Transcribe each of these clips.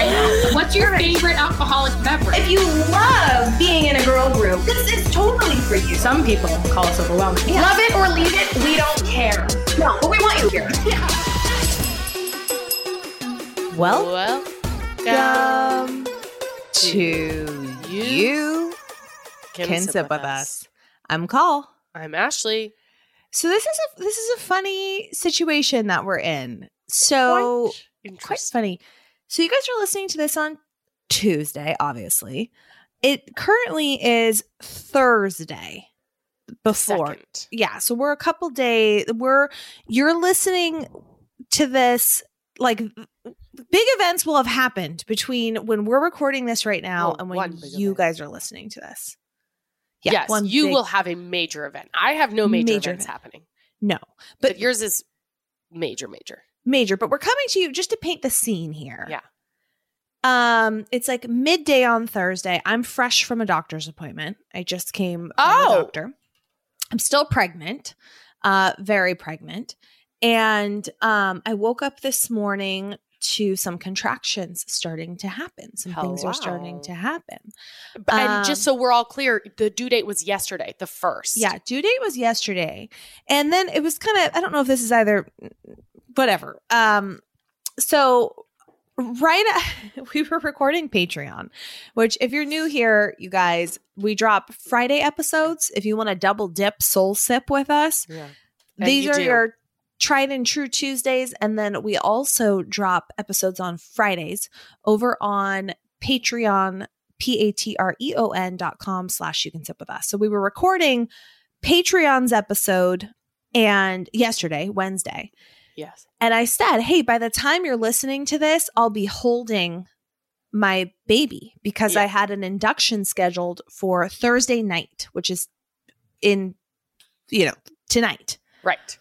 right. What's your favorite alcoholic beverage? If you love being in a girl group, this is totally for you. Some people call us overwhelming. Love it or leave it, we don't care. No, but we want you here. Well, Welcome to you can, sip with us. I'm Call. I'm Ashley. So this is a this is a funny situation that we're in. So Quite quite funny. So you guys are listening to this on Tuesday, obviously. It currently is Thursday before. Second. Yeah, so we're a couple days we're you're listening to this like big events will have happened between when we're recording this right now Well, and when you event. guys are listening to this. yes, one you big- will have a major event. I have no major, Major events event. happening, No. but, But yours is major, major. Major, but we're coming to you just to paint the scene here. Yeah. Um, it's like midday on Thursday. I'm fresh from a doctor's appointment. I just came from Oh. the doctor. I'm still pregnant, uh, very pregnant. And um, I woke up this morning to some contractions starting to happen. Some things are starting to happen. And just Um, so we're all clear, the due date was yesterday, the first. Yeah, due date was yesterday. And then it was kind of I don't know if this is either whatever. Um so right we were recording Patreon, which if you're new here, you guys, we drop Friday episodes if you want to double dip soul sip with us. yeah. These you are do. your tried and true Tuesdays. And then we also drop episodes on Fridays over on Patreon, P A T R E O N dot com slash you can sip with us. So we were recording Patreon's episode and yesterday, Wednesday. Yes. And I said, hey, by the time you're listening to this, I'll be holding my baby because Yeah. I had an induction scheduled for Thursday night, which is in, you know, tonight. Right.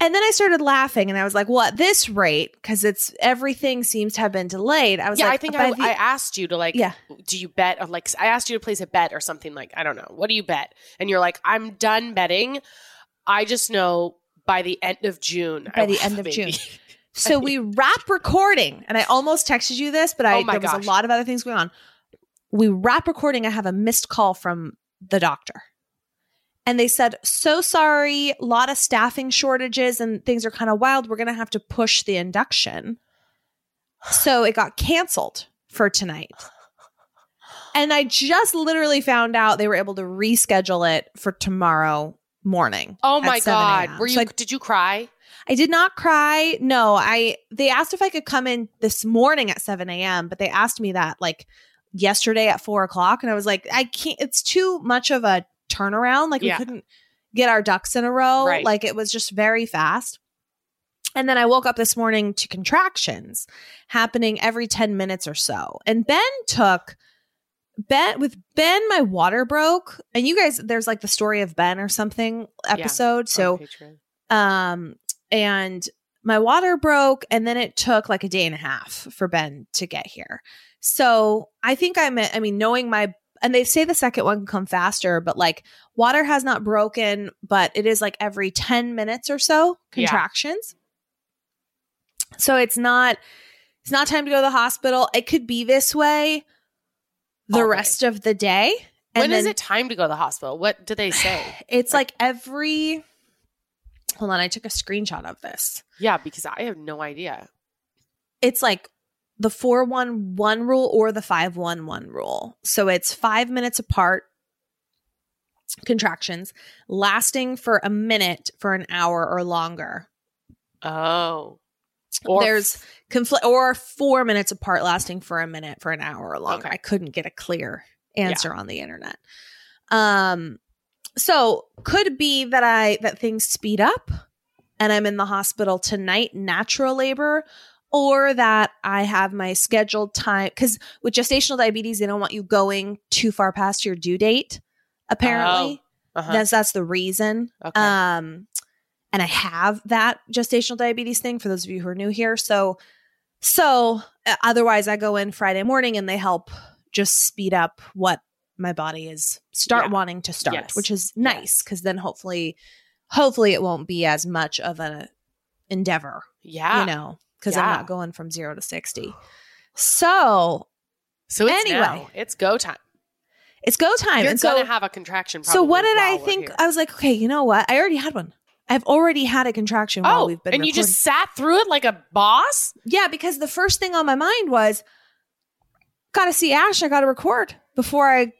And then I started laughing and I was like, well, at this rate, because it's everything seems to have been delayed. I was yeah, like, I think I, the- I asked you to like, Yeah. do you bet? Or like, I asked you to place a bet or something like, I don't know. What do you bet? And you're like, I'm done betting. I just know by the end of June. By the end of. June. so we wrap recording, and I almost texted you this, but I Oh there was gosh. a lot of other things going on. We wrap recording. I have a missed call from the doctor. And they said, so sorry, a lot of staffing shortages and things are kind of wild. We're going to have to push the induction. So it got canceled for tonight. And I just literally found out they were able to reschedule it for tomorrow morning. Oh my god! Were So you? I- did you cry? I did not cry. No, I they asked if I could come in this morning at 7 a.m., but they asked me that like yesterday at four o'clock. And I was like, I can't, it's too much of a turnaround. Like Yeah. we couldn't get our ducks in a row. Right. Like it was just very fast. And then I woke up this morning to contractions happening every 10 minutes or so. And Ben took Ben with Ben, my water broke. And you guys, there's like the story of Ben or something episode. So um and my water broke and then it took like a day and a half for ben to get here so i think i'm i mean knowing my and they say the second one can come faster but like water has not broken but it is like every 10 minutes or so Yeah. contractions so it's not it's not time to go to the hospital it could be this way the All day. rest of the day when is then- it time to go to the hospital? What do they say? it's like every hold on i took a screenshot of this yeah, because I have no idea. it's like the 411 rule or the 511 rule. So it's five minutes apart, contractions lasting for a minute for an hour or longer. Oh, or There's conflict or four minutes apart lasting for a minute for an hour or longer. Okay. I couldn't get a clear answer on the internet. Um, so could be that I that things speed up and I'm in the hospital tonight, natural labor, or that I have my scheduled time because with gestational diabetes, they don't want you going too far past your due date. Apparently, uh-huh. that's that's the reason. okay. Um, and I have that gestational diabetes thing for those of you who are new here. So, so uh, otherwise, I go in Friday morning and they help just speed up what my body is start Yeah. wanting to start, Yes. which is nice because then hopefully, hopefully it won't be as much of an endeavor, yeah. you know, because I'm not going from zero to sixty. So So it's Anyway. now. It's go time. it's go time. You're and gonna so, have a contraction. so what did I think? I was like, okay, you know what? I already had one. I've already had a contraction while Oh, we've been and you just sat through it like a boss. Yeah, because the first thing on my mind was gotta see Ash, I gotta record before I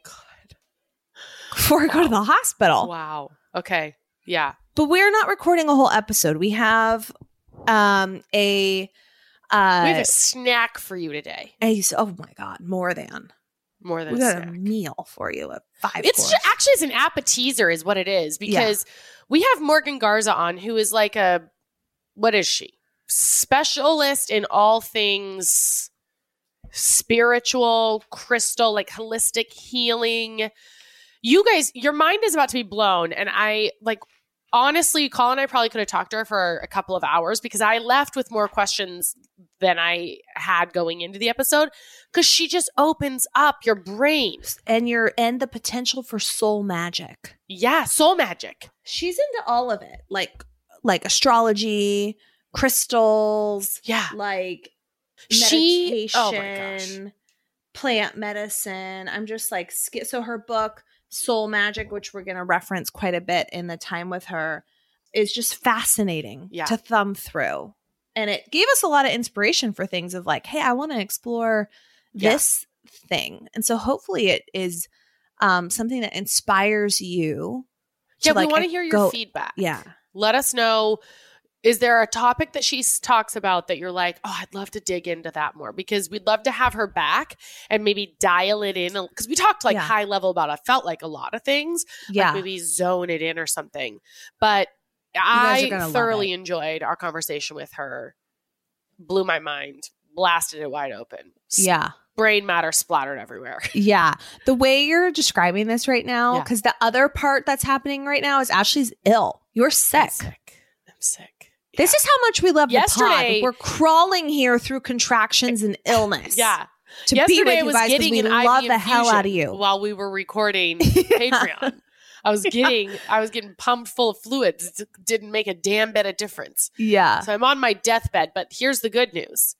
before I go to the hospital. Wow. Okay. Yeah. But we're not recording a whole episode. We have um a uh we have a snack for you today. a- oh my god, more than. More than We a got a snack. meal for you, a five It's course. ju- actually it's an appetizer, is what it is, because we have Morgan Garza on, who is like a what is she? Specialist in all things spiritual, crystal, like holistic healing. You guys, your mind is about to be blown, and I like honestly, Colin and I probably could have talked to her for a couple of hours because I left with more questions than I had going into the episode because she just opens up your brain. and your and the potential for soul magic. Yeah, soul magic. She's into all of it. Like like astrology, crystals, Yeah. like She meditation, oh my gosh. plant medicine. I'm just like so her book Soul Magic, which we're going to reference quite a bit in the time with her, is just fascinating Yeah. to thumb through. And it gave us a lot of inspiration for things of like, hey, I want to explore Yeah. this thing. And so hopefully it is um, something that inspires you. Yeah, like, we want to hear your go- feedback. Yeah. Let us know. Is there a topic that she talks about that you're like, oh, I'd love to dig into that more? Because we'd love to have her back and maybe dial it in. Because we talked like Yeah. high level about, I felt like a lot of things. Yeah. Like maybe zone it in or something. But I thoroughly enjoyed our conversation with her. Blew my mind, blasted it wide open. Yeah. Brain matter splattered everywhere. Yeah. The way you're describing this right now, Yeah. because the other part that's happening right now is Ashley's ill. You're I'm sick. sick. I'm sick. This is how much we love Yesterday- the pod. We're crawling here through contractions and illness. Yeah. To be with I you guys getting we an love IV the hell out of you. while we were recording Patreon. I was getting I was getting pumped full of fluids. It didn't make a damn bit of difference. Yeah. So I'm on my deathbed, but here's the good news.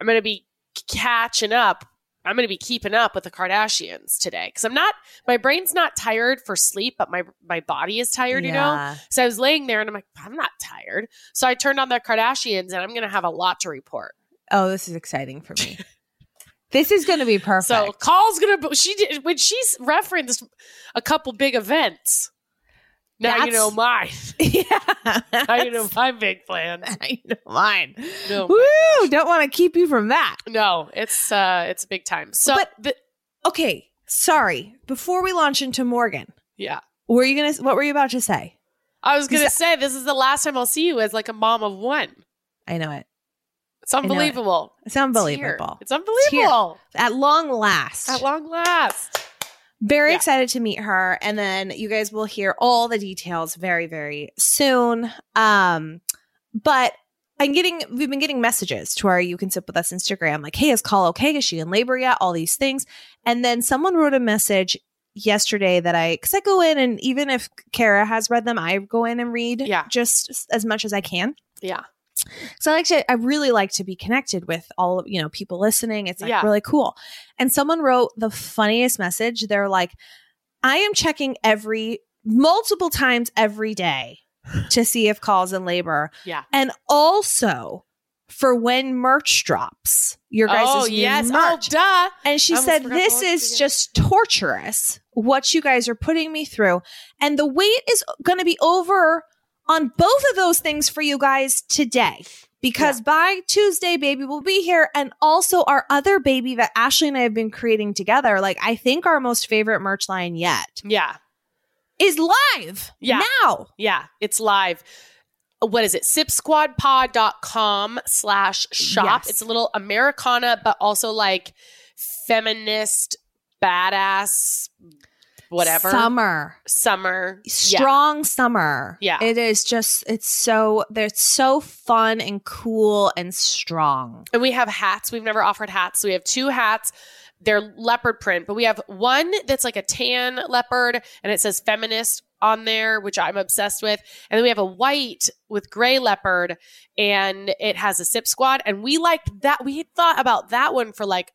I'm going to be catching up. I'm going to be keeping up with the Kardashians today cuz I'm not my brain's not tired for sleep, but my my body is tired, you know? So I was laying there and I'm like, I'm not tired. So I turned on the Kardashians and I'm going to have a lot to report. Oh, this is exciting for me. this is going to be perfect. So call's gonna. She did when she's referenced a couple big events. Now you know mine. yeah. Now you know my big plans. I know mine. No, Woo! Don't want to keep you from that. no, it's uh, it's a big time. So, But- the, Okay. Sorry. Before we launch into Morgan, yeah, were you gonna? What were you about to say? I was gonna say this is the last time I'll see you as like a mom of one. I know it. It's unbelievable. It's It's unbelievable. It's unbelievable. At long last. At long last. Very Yeah. excited to meet her. And then you guys will hear all the details very, very soon. Um, but I'm getting we've been getting messages to our you can sip with us Instagram, like, hey, is call okay? Is she in labor yet? All these things. And then someone wrote a message yesterday that I because I go in and even if Kara has read them, I go in and read Yeah. just as much as I can. Yeah. So I like to, I really like to be connected with all of, you know, people listening. It's like Yeah. really cool. And someone wrote the funniest message. They're like, I am checking every multiple times every day to see if calls in labor. Yeah. And also for when merch drops, your guys' oh yes. merch. Oh duh. And she said, This is forget." just torturous what you guys are putting me through. And the wait is going to be over on both of those things for you guys today. Because by Tuesday, baby will be here. And also our other baby that Ashley and I have been creating together. Like, I think our most favorite merch line yet Yeah. is live Yeah. now. Yeah, it's live. What is it? Sipsquadpod.com slash shop. Yes. It's a little Americana, but also like feminist, badass, whatever. Summer. Summer. Yeah. Strong summer. Yeah. It is just, it's so, they're so fun and cool and strong. And we have hats. We've never offered hats. So we have two hats. They're leopard print, but we have one that's like a tan leopard and it says feminist on there, which I'm obsessed with. And then we have a white with gray leopard and it has a sip squad. And we liked that. We thought about that one for like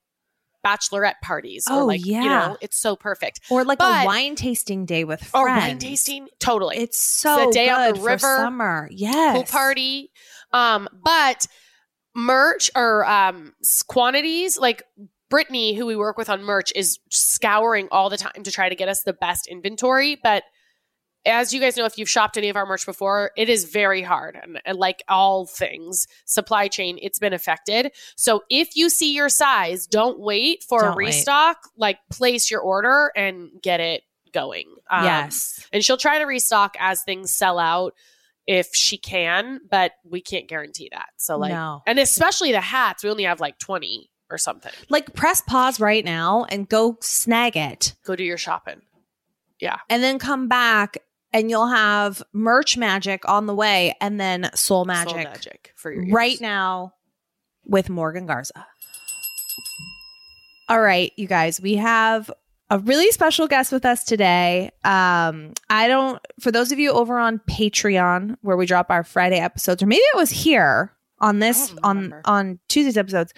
bachelorette parties. Oh, or like, You yeah. know, it's so perfect. Or like But- a wine tasting day with friends. Or wine tasting. Totally. It's so The day on the good for river, summer. Yes. pool party. Um, but merch or um quantities, like Brittany, who we work with on merch, is scouring all the time to try to get us the best inventory. But as you guys know, if you've shopped any of our merch before, it is very hard. And, and like all things, supply chain, it's been affected. So if you see your size, don't wait for Don't a wait. restock. Like place your order and get it going. Um, yes. and she'll try to restock as things sell out if she can, but we can't guarantee that. So like no. and especially the hats, we only have like 20 or something. Like press pause right now and go snag it. Go do your shopping. Yeah. And then come back and you'll have merch magic on the way and then soul magic, Soul magic for your ears. right now with Morgan Garza. All right, you guys, we have a really special guest with us today. Um, I don't, for those of you over on Patreon where we drop our Friday episodes, or maybe it was here on this on on Tuesday's episodes,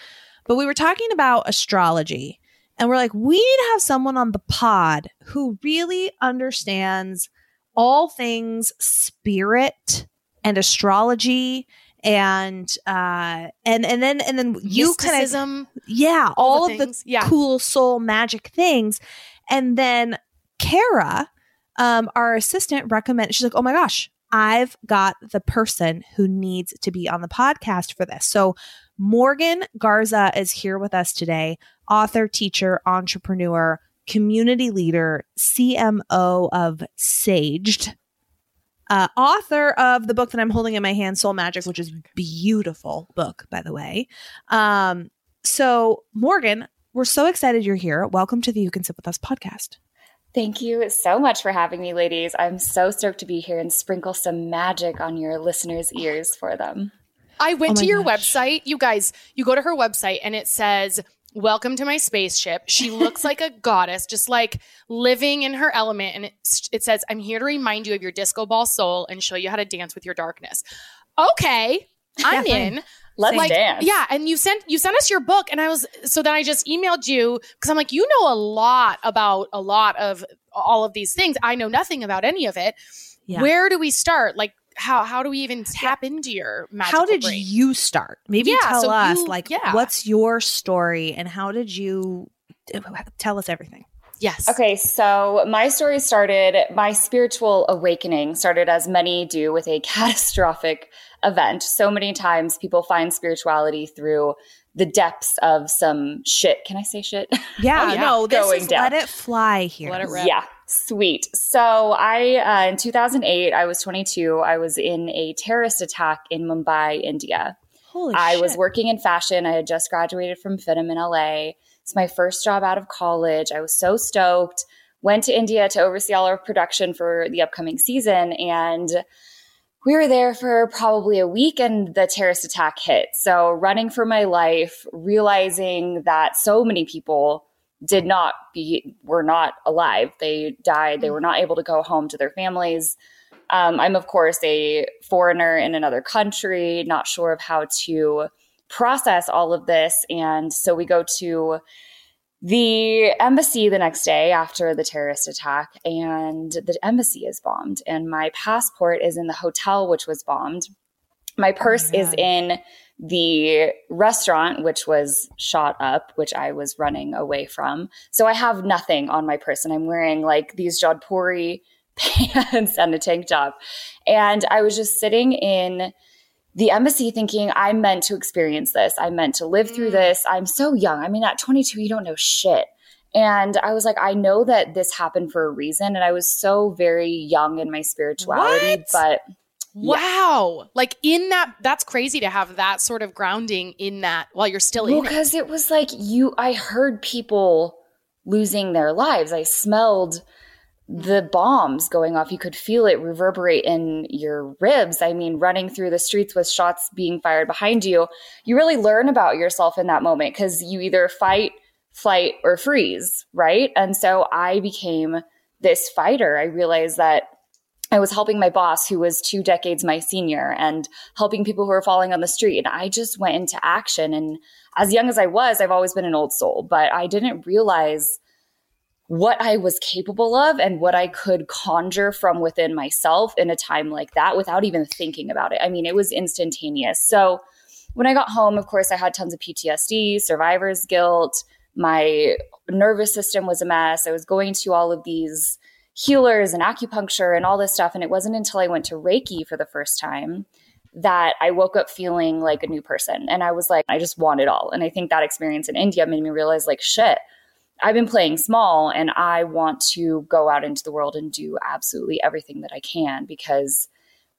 but we were talking about astrology, and we're like, we need to have someone on the pod who really understands all things spirit and astrology and uh and and then and then you kind of yeah all all, the of the. Yeah. cool soul magic things and then kara um our assistant recommended she's like oh my gosh i've got the person who needs to be on the podcast for this so morgan garza is here with us today author teacher entrepreneur community leader cmo of saged uh, author of the book that I'm holding in my hand, Soul Magic, which is a beautiful book, by the way. Um, so Morgan, we're so excited you're here. Welcome to the You Can Sip With Us podcast. Thank you so much for having me, ladies. I'm so stoked to be here and sprinkle some magic on your listeners' ears for them. I went Oh to your gosh. website. You guys, you go to her website and it says, Welcome to my spaceship. She looks like a goddess, just like living in her element. And it, it says, I'm here to remind you of your disco ball soul and show you how to dance with your darkness. Okay, I'm Yeah, in. Let's like dance. yeah and you sent you sent us your book and i was so then i just emailed you because i'm like you know a lot about a lot of all of these things i know nothing about any of it Yeah. where do we start like how how do we even tap into your magical how did brain? you start? Maybe Yeah, tell so us, you- like, yeah. what's your story and how did you tell us everything? yes Okay, so my story started, my spiritual awakening started as many do with a catastrophic event. So many times people find spirituality through the depths of some shit. Can I say shit? Yeah, Oh, yeah. no, this Going is down. let it fly here. Let it rip. Yeah, sweet. So I, uh, in 2008, I was 22. I was in a terrorist attack in Mumbai, India. Holy I shit. was working in fashion. I had just graduated from FIDM in LA. It's my first job out of college. I was so stoked. Went to India to oversee all our production for the upcoming season. And we were there for probably a week and the terrorist attack hit. So running for my life, realizing that so many people did not be were not alive. They died. They were not able to go home to their families. Um, I'm of course a foreigner in another country, not sure of how to process all of this, and so we go to the embassy the next day after the terrorist attack, and the embassy is bombed, and my passport is in the hotel which was bombed. My purse is in the restaurant which was shot up, which I was running away from. So I have nothing on my person. I'm wearing like these Jodhpuri pants and a tank top. And I was just sitting in the embassy thinking, I'm meant to experience this. I'm meant to live through Mm. this. I'm so young. I mean, at 22, you don't know shit. And I was like, I know that this happened for a reason. And I was so very young in my spirituality, What? but wow like in that that's crazy to have that sort of grounding in that while you're still in it because it was like you, I heard people losing their lives. I smelled the bombs going off. You could feel it reverberate in your ribs. I mean, running through the streets with shots being fired behind you, you really learn about yourself in that moment because you either fight, flight, or freeze, right? And so I became this fighter. I realized that I was helping my boss, who was two decades my senior, and helping people who were falling on the street. And I just went into action. And as young as I was, I've always been an old soul, but I didn't realize what I was capable of and what I could conjure from within myself in a time like that without even thinking about it. I mean, it was instantaneous. So when I got home, of course, I had tons of PTSD, survivor's guilt. My nervous system was a mess. I was going to all of these healers and acupuncture and all this stuff. And it wasn't until I went to Reiki for the first time that I woke up feeling like a new person. And I was like, I just want it all. And I think that experience in India made me realize, like, shit, I've been playing small and I want to go out into the world and do absolutely everything that I can because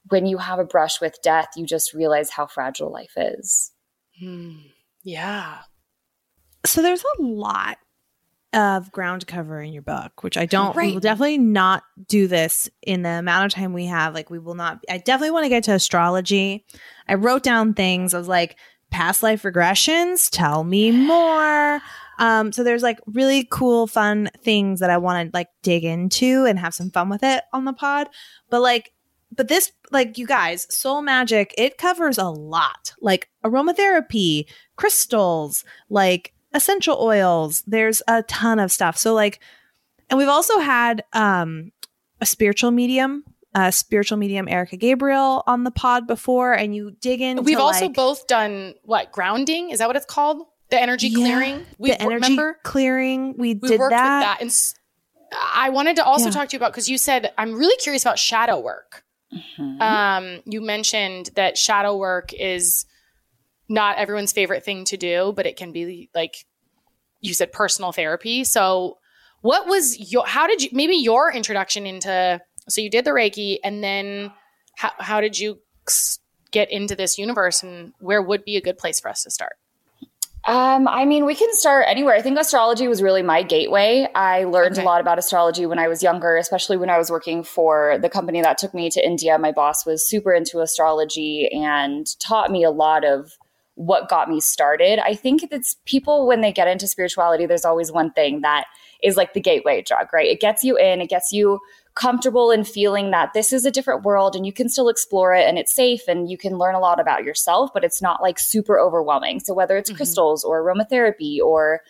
when you have a brush with death, you just realize how fragile life is. Mm, yeah. So there's a lot of ground cover in your book, which I don't, Right. we will definitely not do this in the amount of time we have. Like, we will not, I definitely want to get to astrology. I wrote down things. I was like, past life regressions, tell me more. Um, so there's like really cool, fun things that I want to like dig into and have some fun with it on the pod. But like, but this, like, you guys, soul magic, it covers a lot like aromatherapy, crystals, like essential oils. There's a ton of stuff. So, like, and we've also had um, a spiritual medium, a spiritual medium Erica Gabriel on the pod before, and you dig in. We've also like, both done what grounding? Is that what it's called? The energy Yeah, clearing. We the energy remember clearing. We, we did worked that. with that, and s- I wanted to also Yeah. talk to you about because you said I'm really curious about shadow work. Mhm. Um, you mentioned that shadow work is not everyone's favorite thing to do, but it can be like you said personal therapy. So, what was your? How did you? Maybe your introduction into. So you did the Reiki, and then how how did you get into this universe, and where would be a good place for us to start? Um, I mean, we can start anywhere. I think astrology was really my gateway. I learned Okay. a lot about astrology when I was younger, especially when I was working for the company that took me to India. My boss was super into astrology and taught me a lot of what got me started. I think it's people when they get into spirituality, there's always one thing that is like the gateway drug, right? It gets you in, it gets you comfortable in feeling that this is a different world and you can still explore it and it's safe and you can learn a lot about yourself, but it's not like super overwhelming. So whether it's Mhm. crystals or aromatherapy or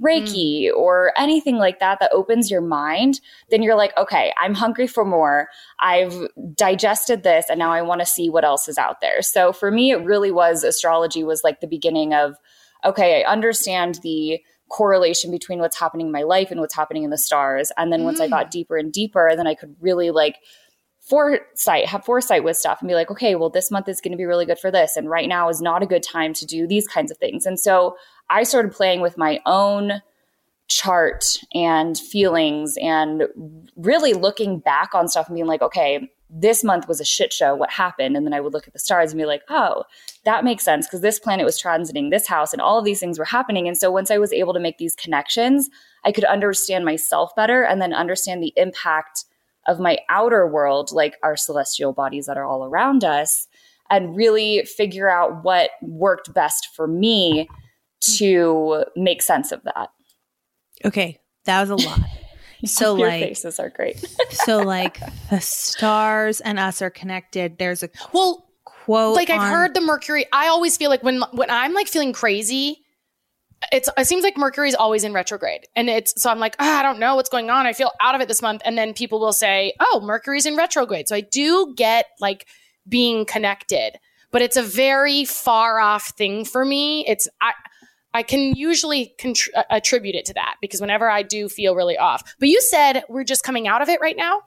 Reiki or anything like that that opens your mind, then you're like, okay, I'm hungry for more. I've digested this and now I want to see what else is out there. So for me, it really was astrology was like the beginning of, okay, I understand the correlation between what's happening in my life and what's happening in the stars. And then once I Mm. got deeper and deeper, then I could really like foresight, have foresight with stuff and be like, okay, well, this month is going to be really good for this. And right now is not a good time to do these kinds of things. And so I started playing with my own chart and feelings and really looking back on stuff and being like, okay, this month was a shit show. What happened? And then I would look at the stars and be like, oh, that makes sense because this planet was transiting this house and all of these things were happening. And so once I was able to make these connections, I could understand myself better and then understand the impact of my outer world, like our celestial bodies that are all around us, and really figure out what worked best for me to make sense of that. Okay, that was a lot. So Your like, faces are great. so like the stars and us are connected. There's a Well, quote. like I've on- heard the Mercury. I always feel like when when I'm like feeling crazy, it's it seems like Mercury's always in retrograde, and it's so I'm like ah, I don't know what's going on. I feel out of it this month, and then people will say, oh, Mercury's in retrograde. So I do get like being connected, but it's a very far off thing for me. It's I. I can usually contr- uh, attribute it to that because whenever I do feel really off. But you said we're just coming out of it right now.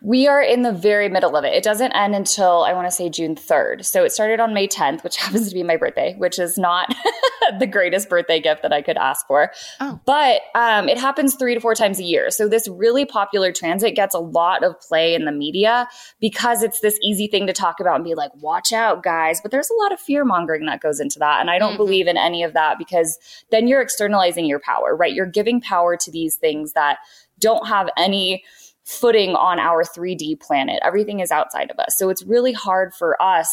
We are in the very middle of it. It doesn't end until I want to say June 3rd. So it started on May 10th, which happens to be my birthday, which is not the greatest birthday gift that I could ask for. Oh. But um, it happens three to four times a year. So this really popular transit gets a lot of play in the media because it's this easy thing to talk about and be like, watch out, guys. But there's a lot of fear mongering that goes into that. And I don't Mhm. believe in any of that because then you're externalizing your power, right? You're giving power to these things that don't have any footing on our 3D planet. Everything is outside of us. So it's really hard for us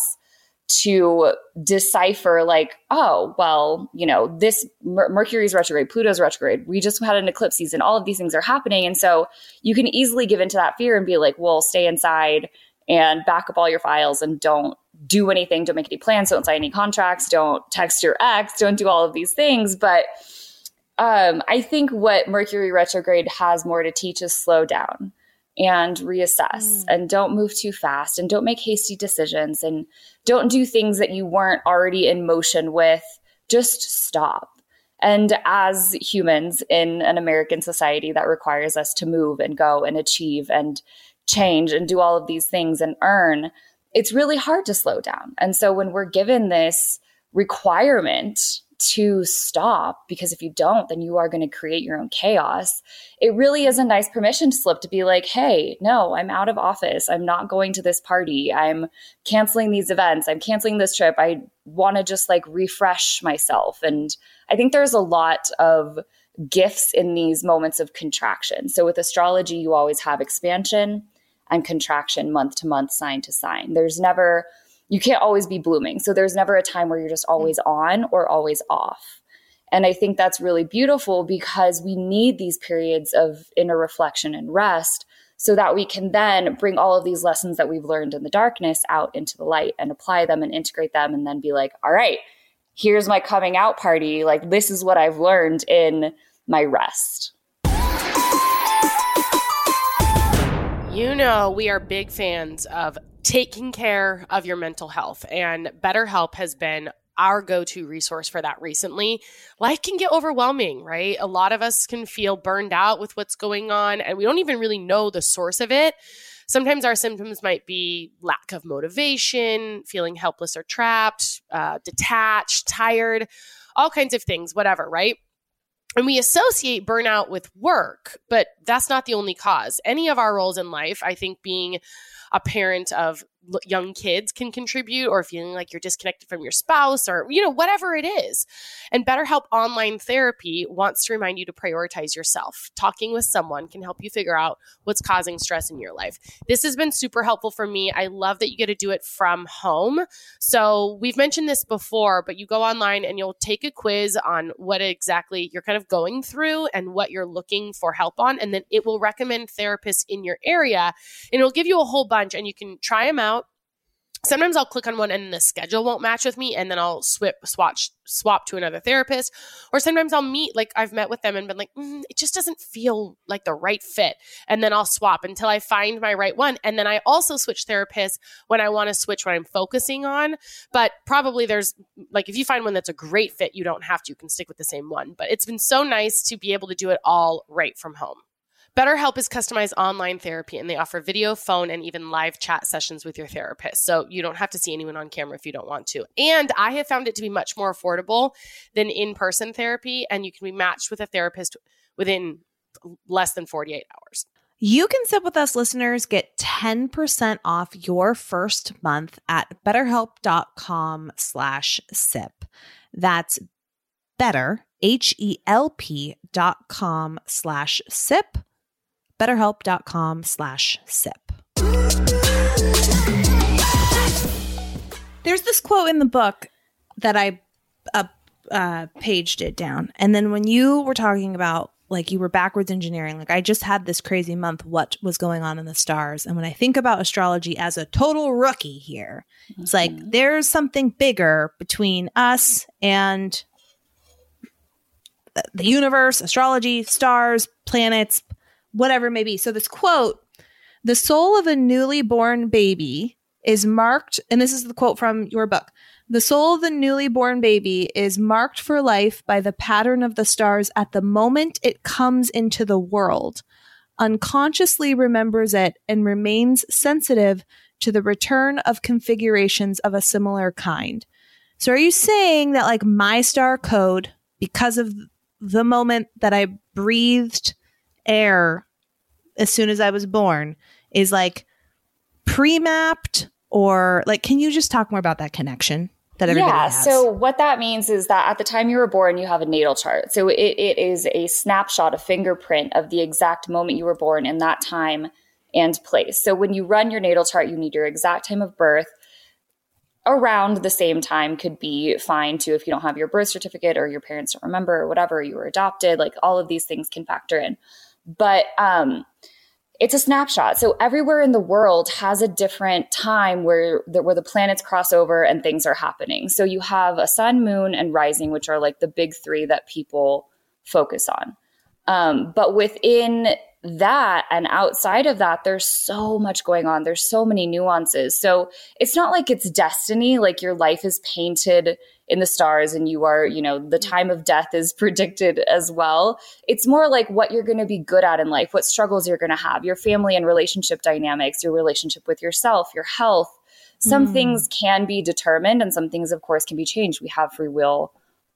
to decipher like oh well you know this Mer- mercury's retrograde pluto's retrograde we just had an eclipse season all of these things are happening and so you can easily give into that fear and be like well stay inside and back up all your files and don't do anything don't make any plans don't sign any contracts don't text your ex don't do all of these things but um, i think what mercury retrograde has more to teach is slow down and reassess mm. and don't move too fast and don't make hasty decisions and don't do things that you weren't already in motion with. Just stop. And as humans in an American society that requires us to move and go and achieve and change and do all of these things and earn, it's really hard to slow down. And so when we're given this requirement to stop because if you don't then you are going to create your own chaos. It really is a nice permission slip to be like hey no i'm out of office. I'm not going to this party. I'm canceling these events. I'm canceling this trip. I want to just like refresh myself. And i think there's a lot of gifts in these moments of contraction. So with astrology you always have expansion and contraction month to month sign to sign. There's never you can't always be blooming. So there's never a time where you're just mm. always on or always off. And I think that's really beautiful because we need these periods of inner reflection and rest so that we can then bring all of these lessons that we've learned in the darkness out into the light and apply them and integrate them and then be like, all right, here's my coming out party. Like, this is what I've learned in my rest. You know, we are big fans of taking care of your mental health. And BetterHelp has been our go to resource for that recently. Life can get overwhelming, right? A lot of us can feel burned out with what's going on, and we don't even really know the source of it. Sometimes our symptoms might be lack of motivation, feeling helpless or trapped, uh, detached, tired, all kinds of things, whatever, right? And we associate burnout with work, but that's not the only cause. Any of our roles in life, I think being a parent of young kids can contribute or feeling like you're disconnected from your spouse or you know whatever it is. And betterhelp online therapy wants to remind you to prioritize yourself. Talking with someone can help you figure out what's causing stress in your life. This has been super helpful for me. I love that you get to do it from home. So we've mentioned this before but you go online and you'll take a quiz on what exactly you're kind of going through and what you're looking for help on and then it will recommend therapists in your area and it'll give you a whole bunch and you can try them out sometimes I'll click on one and the schedule won't match with me and then I'll swip swatch swap to another therapist. Or sometimes I'll meet like I've met with them and been like mm, it just doesn't feel like the right fit. And then I'll swap until I find my right one. And then I also switch therapists when I want to switch what I'm focusing on. But probably there's like if you find one that's a great fit you don't have to. You can stick with the same one. But it's been so nice to be able to do it all right from home BetterHelp is customized online therapy and they offer video, phone, and even live chat sessions with your therapist. So you don't have to see anyone on camera if you don't want to. And I have found it to be much more affordable than in person therapy, and you can be matched with a therapist within less than 48 hours. You can sip with us listeners get 10% off your first month at betterhelp.com slash sip. That's better, H-E-L-P dot com slash sip betterhelp.com slash sip. There's this quote in the book that I uh, uh, paged it down. And then when you were talking about like you were backwards engineering, like I just had this crazy month, what was going on in the stars. And when I think about astrology as a total rookie here, mm-hmm. it's like mm-hmm. there's something bigger between us and the universe, astrology, stars, planets, whatever it may be. So this quote, the soul of a newly born baby is marked, and this is the quote from your book. The soul of the newly born baby is marked for life by the pattern of the stars at the moment it comes into the world, unconsciously remembers it, and remains sensitive to the return of configurations of a similar kind. So, are you saying that, like, my star code, because of the moment that I breathed air as soon as I was born is like pre-mapped or like can you just talk more about that connection that everybody has? yeah, has? So what that means is that at the time you were born, you have a natal chart. So it, it is a snapshot, a fingerprint of the exact moment you were born in that time and place. So when you run your natal chart, you need your exact time of birth, around the same time could be fine too if you don't have your birth certificate or your parents don't remember or whatever you were adopted like all of these things can factor in but um it's a snapshot. So everywhere in the world has a different time where the, where the planets cross over and things are happening. So you have a sun, moon, and rising, which are like the big three that people focus on. Um, but within that and outside of that, there's so much going on. There's so many nuances. So it's not like it's destiny, like your life is painted in the stars and you are, you know, the time of death is predicted as well. It's more like what you're going to be good at in life, what struggles you're going to have, your family and relationship dynamics, your relationship with yourself, your health. Some mm. things can be determined and some things, of course, can be changed. We have free will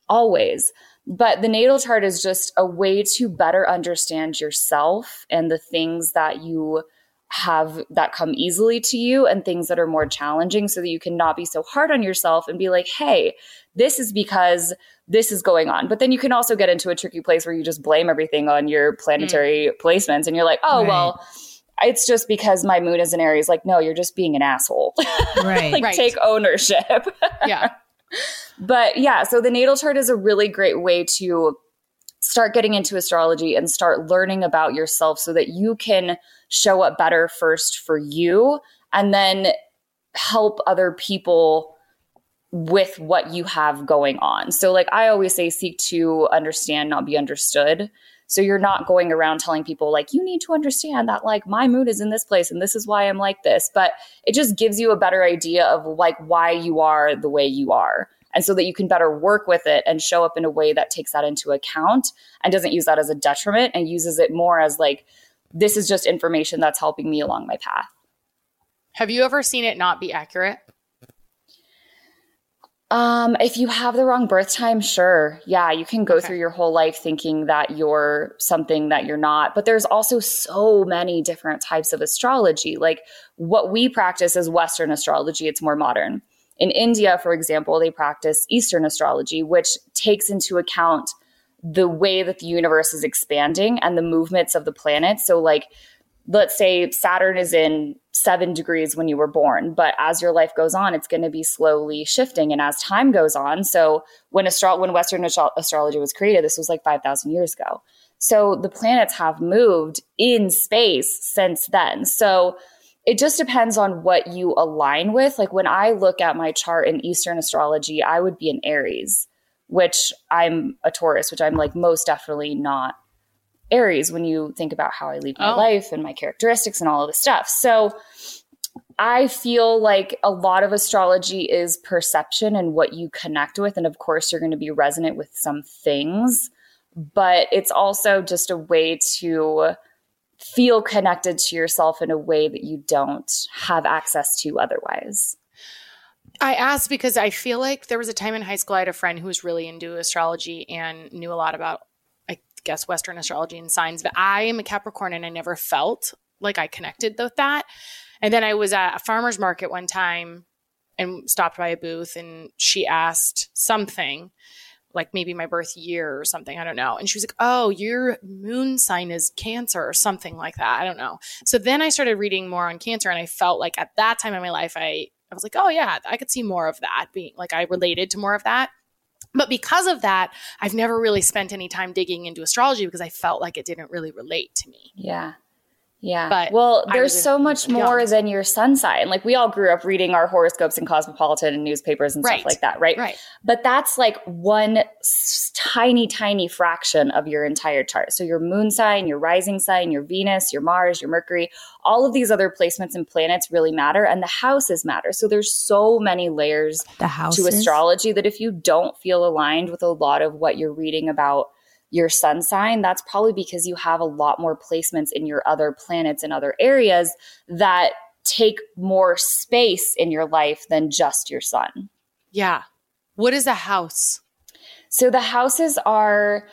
always. But the natal chart is just a way to better understand yourself and the things that you have that come easily to you and things that are more challenging so that you can not be so hard on yourself and be like, hey, this is because this is going on. But then you can also get into a tricky place where you just blame everything on your planetary mm. placements and you're like, oh, right. well, it's just because my moon is in Aries. Like, no, you're just being an asshole. Right. like, right. take ownership. yeah. But yeah, so the natal chart is a really great way to start getting into astrology and start learning about yourself so that you can show up better first for you and then help other people with what you have going on. So, like I always say, seek to understand, not be understood. So, you're not going around telling people, like, you need to understand that, like, my mood is in this place and this is why I'm like this. But it just gives you a better idea of, like, why you are the way you are and so that you can better work with it and show up in a way that takes that into account and doesn't use that as a detriment and uses it more as like this is just information that's helping me along my path have you ever seen it not be accurate um, if you have the wrong birth time, sure. Yeah, you can go okay. through your whole life thinking that you're something that you're not. But there's also so many different types of astrology. Like what we practice is Western astrology, it's more modern. In India, for example, they practice Eastern astrology, which takes into account the way that the universe is expanding and the movements of the planets. So, like, let's say Saturn is in seven degrees when you were born, but as your life goes on, it's going to be slowly shifting. And as time goes on, so when astro- when Western astro- astrology was created, this was like five thousand years ago. So the planets have moved in space since then. So it just depends on what you align with. Like when I look at my chart in Eastern astrology, I would be an Aries, which I'm a Taurus, which I'm like most definitely not Aries when you think about how I lead my oh. life and my characteristics and all of the stuff. So I feel like a lot of astrology is perception and what you connect with. And of course, you're going to be resonant with some things, but it's also just a way to feel connected to yourself in a way that you don't have access to otherwise. I asked because I feel like there was a time in high school I had a friend who was really into astrology and knew a lot about, I guess, Western astrology and signs. But I am a Capricorn and I never felt like I connected with that. And then I was at a farmer's market one time and stopped by a booth and she asked something like maybe my birth year or something. I don't know. And she was like, Oh, your moon sign is Cancer or something like that. I don't know. So then I started reading more on Cancer and I felt like at that time in my life, I, I was like, Oh, yeah, I could see more of that being like I related to more of that. But because of that, I've never really spent any time digging into astrology because I felt like it didn't really relate to me. Yeah. Yeah. But well, there's so much more young. than your sun sign. Like we all grew up reading our horoscopes in Cosmopolitan and newspapers and right. stuff like that, right? Right. But that's like one s- tiny, tiny fraction of your entire chart. So your moon sign, your rising sign, your Venus, your Mars, your Mercury, all of these other placements and planets really matter, and the houses matter. So there's so many layers the to astrology that if you don't feel aligned with a lot of what you're reading about your sun sign, that's probably because you have a lot more placements in your other planets and other areas that take more space in your life than just your sun. Yeah. What is a house? So the houses are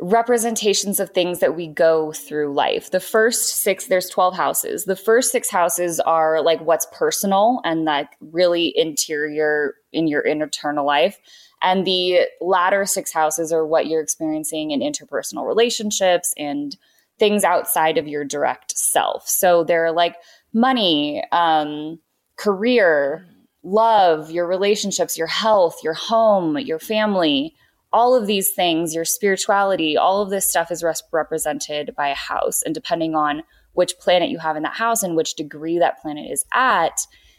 representations of things that we go through life. The first six, there's 12 houses. The first six houses are like what's personal and like really interior in your internal life. And the latter six houses are what you're experiencing in interpersonal relationships and things outside of your direct self. So they're like money, um, career, love, your relationships, your health, your home, your family, all of these things, your spirituality, all of this stuff is res- represented by a house. And depending on which planet you have in that house and which degree that planet is at,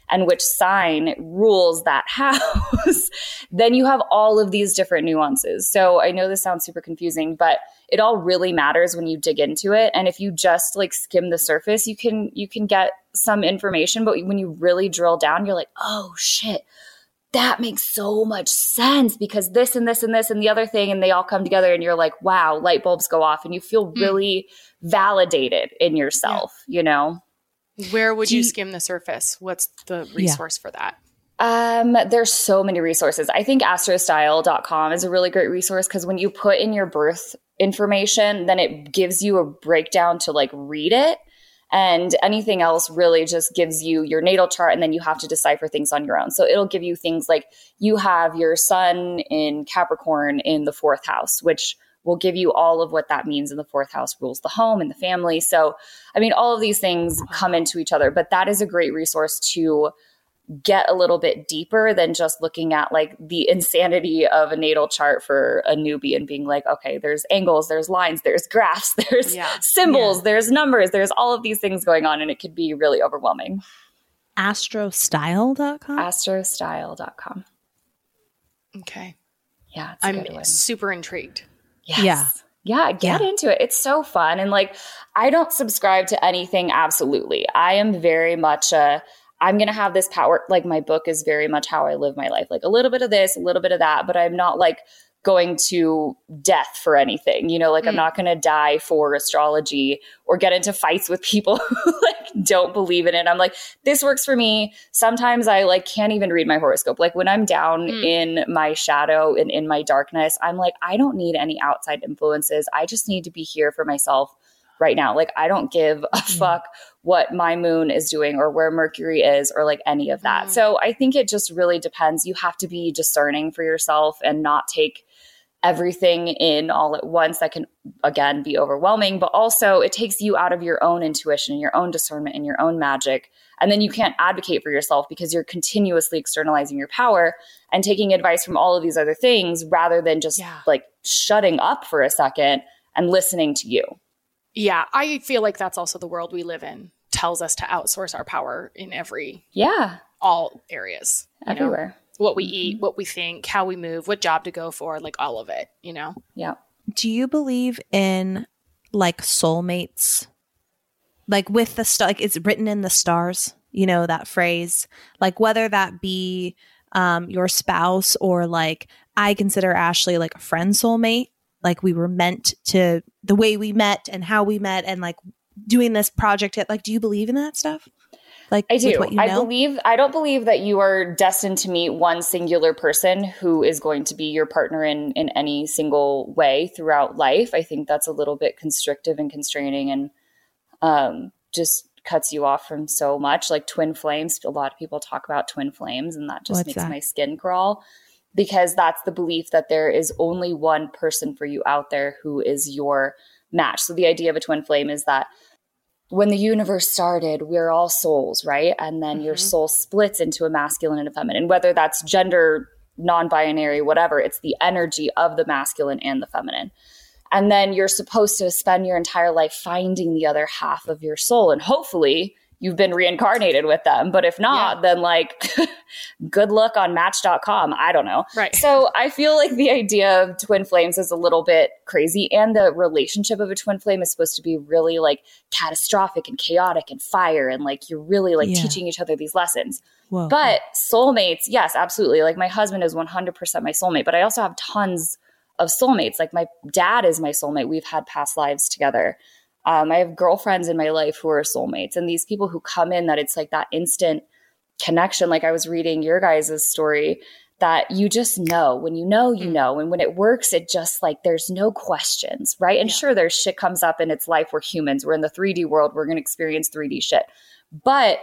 and which sign rules that house, then you have all of these different nuances. So I know this sounds super confusing, but it all really matters when you dig into it. And if you just like skim the surface, you can you can get some information, but when you really drill down, you're like, "Oh shit." That makes so much sense because this and this and this and the other thing, and they all come together, and you're like, wow, light bulbs go off, and you feel hmm. really mm. validated in yourself, yeah. you know? Where would you, you, skim the surface? What's the resource yeah. for that? Um, there's so many resources. I think astrostyle.com is a really great resource because when you put in your birth information, then it gives you a breakdown to like read it. And anything else really just gives you your natal chart, and then you have to decipher things on your own. So it'll give you things like you have your sun in Capricorn in the fourth house, which will give you all of what that means in the fourth house rules the home and the family. So, I mean, all of these things come into each other, but that is a great resource to get a little bit deeper than just looking at like the insanity of a natal chart for a newbie and being like, okay, there's angles, there's lines, there's graphs, there's yeah. symbols, yeah. there's numbers, there's all of these things going on, and it could be really overwhelming. Astrostyle.com? Astrostyle.com. Okay. Yeah, I'm super intrigued. Yes. Yeah. Yeah, get yeah. into it. It's so fun. And like, I don't subscribe to anything absolutely. I am very much a, I'm going to have this power. Like, my book is very much how I live my life. Like, a little bit of this, a little bit of that, but I'm not like, going to death for anything. You know, like mm. I'm not going to die for astrology or get into fights with people who like don't believe in it. I'm like, this works for me. Sometimes I like can't even read my horoscope. Like when I'm down mm. in my shadow and in my darkness, I'm like, I don't need any outside influences. I just need to be here for myself right now. Like I don't give a mm. fuck what my moon is doing or where Mercury is or like any of that. Mm. So I think it just really depends. You have to be discerning for yourself and not take everything in all at once that can again be overwhelming but also it takes you out of your own intuition and your own discernment and your own magic and then you can't advocate for yourself because you're continuously externalizing your power and taking advice from all of these other things rather than just yeah. like shutting up for a second and listening to you yeah i feel like that's also the world we live in tells us to outsource our power in every yeah all areas everywhere know? what we eat, mm-hmm. what we think, how we move, what job to go for, like all of it, you know? Yeah. Do you believe in like soulmates? Like with the stuff, like it's written in the stars, you know, that phrase, like whether that be um, your spouse or like I consider Ashley like a friend soulmate. Like we were meant to the way we met and how we met and like doing this project. Like, do you believe in that stuff? Like I do. You know? I believe I don't believe that you are destined to meet one singular person who is going to be your partner in in any single way throughout life. I think that's a little bit constrictive and constraining and um, just cuts you off from so much. Like twin flames, a lot of people talk about twin flames and that just What's makes that? my skin crawl because that's the belief that there is only one person for you out there who is your match. So the idea of a twin flame is that when the universe started, we're all souls, right? And then mm-hmm. your soul splits into a masculine and a feminine, whether that's gender, non binary, whatever, it's the energy of the masculine and the feminine. And then you're supposed to spend your entire life finding the other half of your soul. And hopefully, you've been reincarnated with them. But if not, yeah. then like good luck on match.com. I don't know. Right. So I feel like the idea of twin flames is a little bit crazy. And the relationship of a twin flame is supposed to be really like catastrophic and chaotic and fire. And like you're really like yeah. teaching each other these lessons. Whoa. But soulmates, yes, absolutely. Like my husband is 100% my soulmate, but I also have tons of soulmates. Like my dad is my soulmate. We've had past lives together. Um, I have girlfriends in my life who are soulmates, and these people who come in that it's like that instant connection. Like I was reading your guys' story that you just know when you know, you mm. know. And when it works, it just like there's no questions, right? And yeah. sure, there's shit comes up in its life. We're humans, we're in the 3D world, we're going to experience 3D shit. But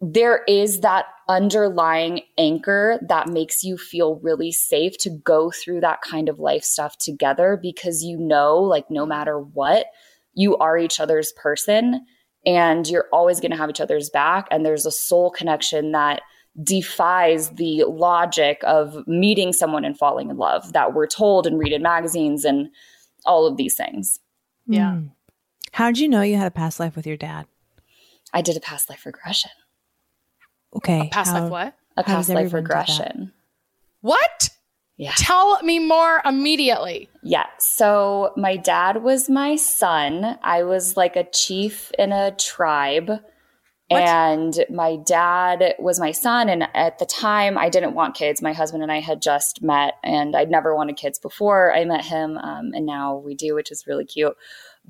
there is that underlying anchor that makes you feel really safe to go through that kind of life stuff together because you know, like, no matter what, you are each other's person and you're always going to have each other's back. And there's a soul connection that defies the logic of meeting someone and falling in love that we're told and read in magazines and all of these things. Yeah. Mm. How did you know you had a past life with your dad? I did a past life regression. Okay. A Past how- life what? A past life everyone do that? regression. What? Yeah. Tell me more immediately. Yeah. So my dad was my son. I was like a chief in a tribe. And my dad was my son. And at the time, I didn't want kids. My husband and I had just met, and I'd never wanted kids before I met him. Um, and now we do, which is really cute.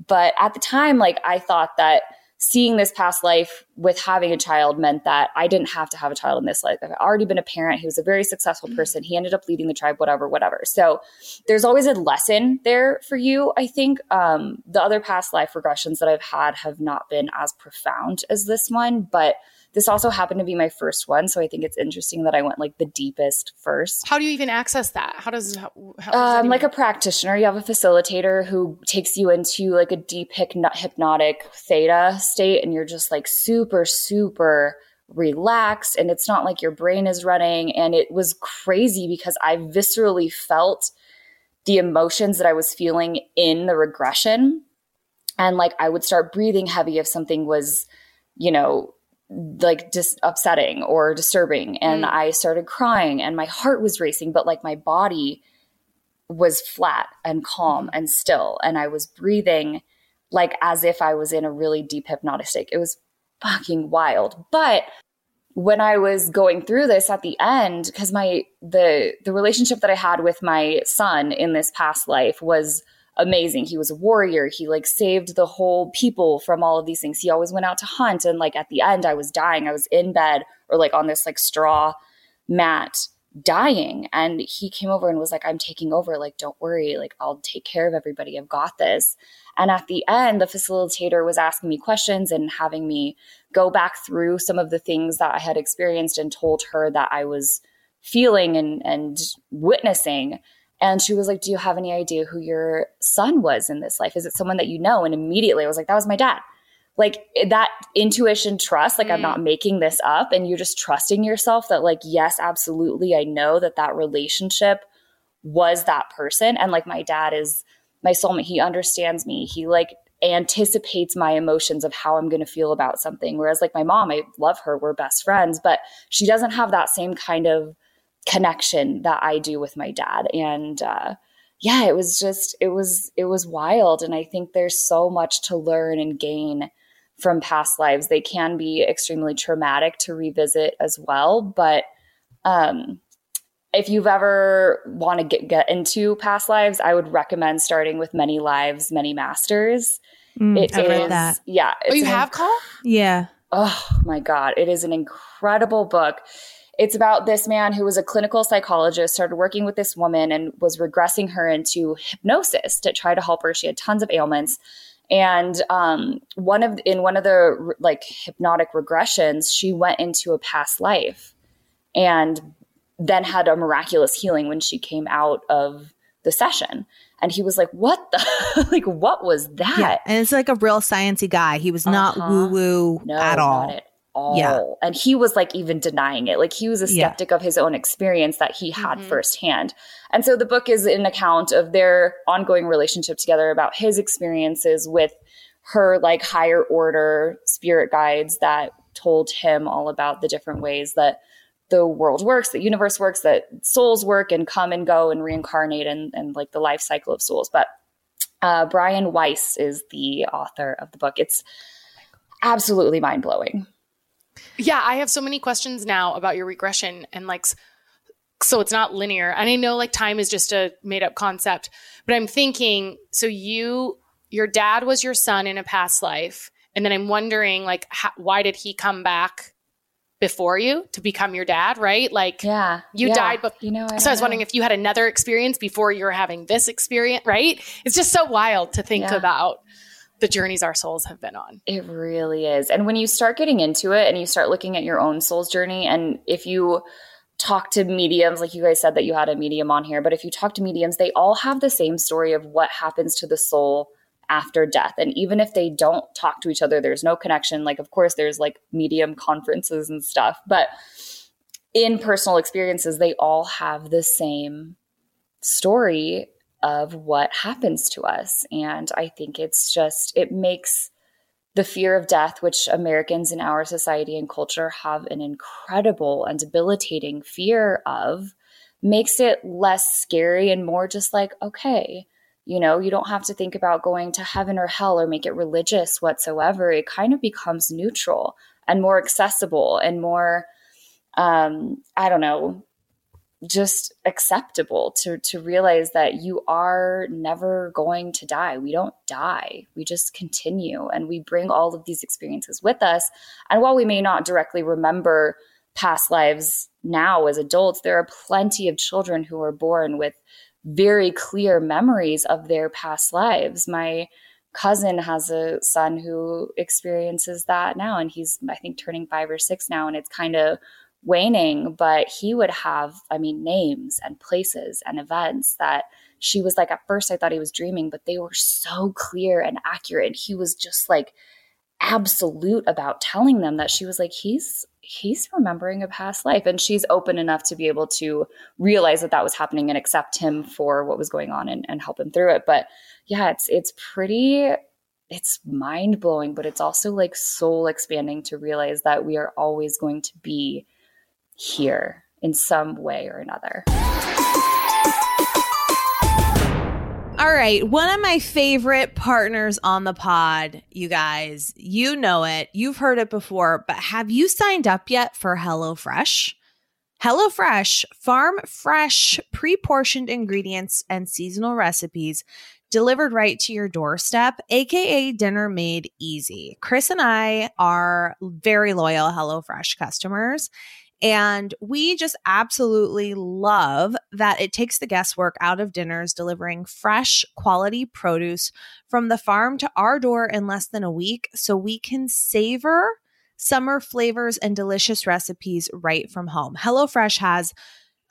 But at the time, like, I thought that seeing this past life with having a child meant that I didn't have to have a child in this life. I've already been a parent. He was a very successful person. He ended up leading the tribe, whatever, whatever. So there's always a lesson there for you. I think um, the other past life regressions that I've had have not been as profound as this one, but this also happened to be my first one. So I think it's interesting that I went like the deepest first. How do you even access that? How does how, how does Um, like a practitioner, you have a facilitator who takes you into like a deep hypnotic theta state, and you're just like super, super relaxed. And it's not like your brain is running. And it was crazy because I viscerally felt the emotions that I was feeling in the regression. And like I would start breathing heavy if something was, you know, like just upsetting or disturbing. And Mm. I started crying and my heart was racing, but like my body was flat and calm and still. And I was breathing like as if I was in a really deep hypnotic state. It was fucking wild. But when I was going through this at the end, because my the the relationship that I had with my son in this past life was amazing. He was a warrior. He like saved the whole people from all of these things. He always went out to hunt. And like at the end, I was dying. I was in bed or like on this like straw mat dying. And he came over and was like, I'm taking over. Like, don't worry. Like, I'll take care of everybody. I've got this. And at the end, the facilitator was asking me questions and having me go back through some of the things that I had experienced and told her that I was feeling and, and witnessing. And she was like, Do you have any idea who your son was in this life? Is it someone that you know? And immediately I was like, That was my dad. Like that intuition trust, like I'm Mm. not making this up. And you're just trusting yourself that, like, yes, absolutely. I know that that relationship was that person. And like my dad is my soulmate. He understands me. He like anticipates my emotions of how I'm going to feel about something. Whereas like my mom, I love her. We're best friends, but she doesn't have that same kind of connection that I do with my dad. And uh, yeah, it was just it was it was wild. And I think there's so much to learn and gain from past lives. They can be extremely traumatic to revisit as well, but um if you've ever want to get, get into past lives, I would recommend starting with Many Lives, Many Masters. Mm, It I've read is- that. Yeah. Oh, you an- have call? Yeah. Oh my God. It is an incredible book. It's about this man who was a clinical psychologist, started working with this woman and was regressing her into hypnosis to try to help her. She had tons of ailments. And um, one of in one of the like hypnotic regressions, she went into a past life and then had a miraculous healing when she came out of the session. And he was like, "What the? like, what was that?" Yeah. And it's like a real sciencey guy. He was not Uh-huh. woo woo No, at all. Not at all. Yeah. And he was like even denying it. Like he was a Yeah. skeptic of his own experience that he had Mhm. firsthand. And so the book is an account of their ongoing relationship together about his experiences with her like higher order spirit guides that told him all about the different ways that the world works, the universe works, that souls work and come and go and reincarnate and, and like the life cycle of souls. But uh, Brian Weiss is the author of the book. It's absolutely mind blowing. Yeah, I have so many questions now about your regression and like so it's not linear. And I know like time is just a made up concept, but I'm thinking so you your dad was your son in a past life and then I'm wondering like how, why did he come back before you to become your dad, right? Like Yeah. You yeah. died, but- you know, so I was wondering if you had another experience before you were having this experience, right? It's just so wild to think Yeah. about the journeys our souls have been on. It really is. And when you start getting into it and you start looking at your own soul's journey, and if you talk to mediums, like you guys said that you had a medium on here, but if you talk to mediums, they all have the same story of what happens to the soul after death. And even if they don't talk to each other, there's no connection. Like, of course, there's like medium conferences and stuff, but in personal experiences, they all have the same story of what happens to us. And I think it's just, it makes the fear of death, which Americans in our society and culture have an incredible and debilitating fear of, makes it less scary and more just like, okay, you know, you don't have to think about going to heaven or hell or make it religious whatsoever. It kind of becomes neutral and more accessible and more, um, I don't know, just acceptable to to realize that you are never going to die. We don't die. We just continue and we bring all of these experiences with us. And while we may not directly remember past lives now as adults, there are plenty of children who are born with very clear memories of their past lives. My cousin has a son who experiences that now and he's I think turning 5 or 6 now and it's kind of waning, but he would have, I mean, names and places and events that she was like, at first I thought he was dreaming, but they were so clear and accurate. He was just like absolute about telling them that she was like, he's, he's remembering a past life. And she's open enough to be able to realize that that was happening and accept him for what was going on and, and help him through it. But yeah, it's, it's pretty, it's mind blowing, but it's also like soul expanding to realize that we are always going to be here in some way or another. All right, one of my favorite partners on the pod, you guys, you know it, you've heard it before, but have you signed up yet for HelloFresh? HelloFresh, farm fresh, pre portioned ingredients and seasonal recipes delivered right to your doorstep, aka dinner made easy. Chris and I are very loyal HelloFresh customers. And we just absolutely love that it takes the guesswork out of dinners, delivering fresh, quality produce from the farm to our door in less than a week so we can savor summer flavors and delicious recipes right from home. HelloFresh has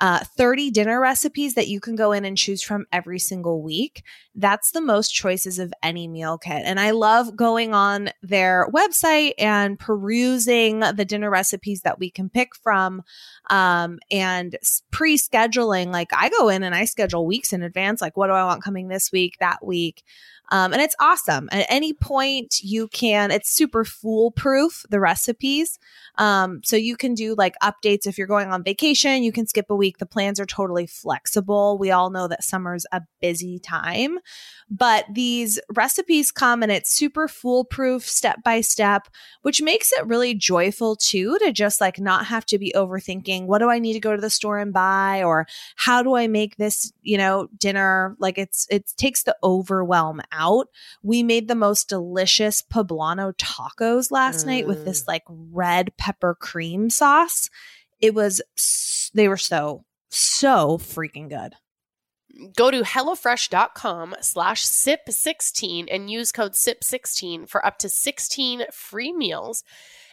uh, 30 dinner recipes that you can go in and choose from every single week. That's the most choices of any meal kit. And I love going on their website and perusing the dinner recipes that we can pick from um, and pre scheduling. Like I go in and I schedule weeks in advance, like, what do I want coming this week, that week? Um, and it's awesome. At any point, you can, it's super foolproof, the recipes. Um, so you can do like updates if you're going on vacation, you can skip a week. The plans are totally flexible. We all know that summer's a busy time, but these recipes come and it's super foolproof step by step, which makes it really joyful too to just like not have to be overthinking what do I need to go to the store and buy or how do I make this, you know, dinner? Like it's, it takes the overwhelm out. We made the most delicious poblano tacos last mm. night with this mm. like red pepper cream sauce. It was, they were so, so freaking good. Go to HelloFresh.com slash SIP16 and use code SIP16 for up to 16 free meals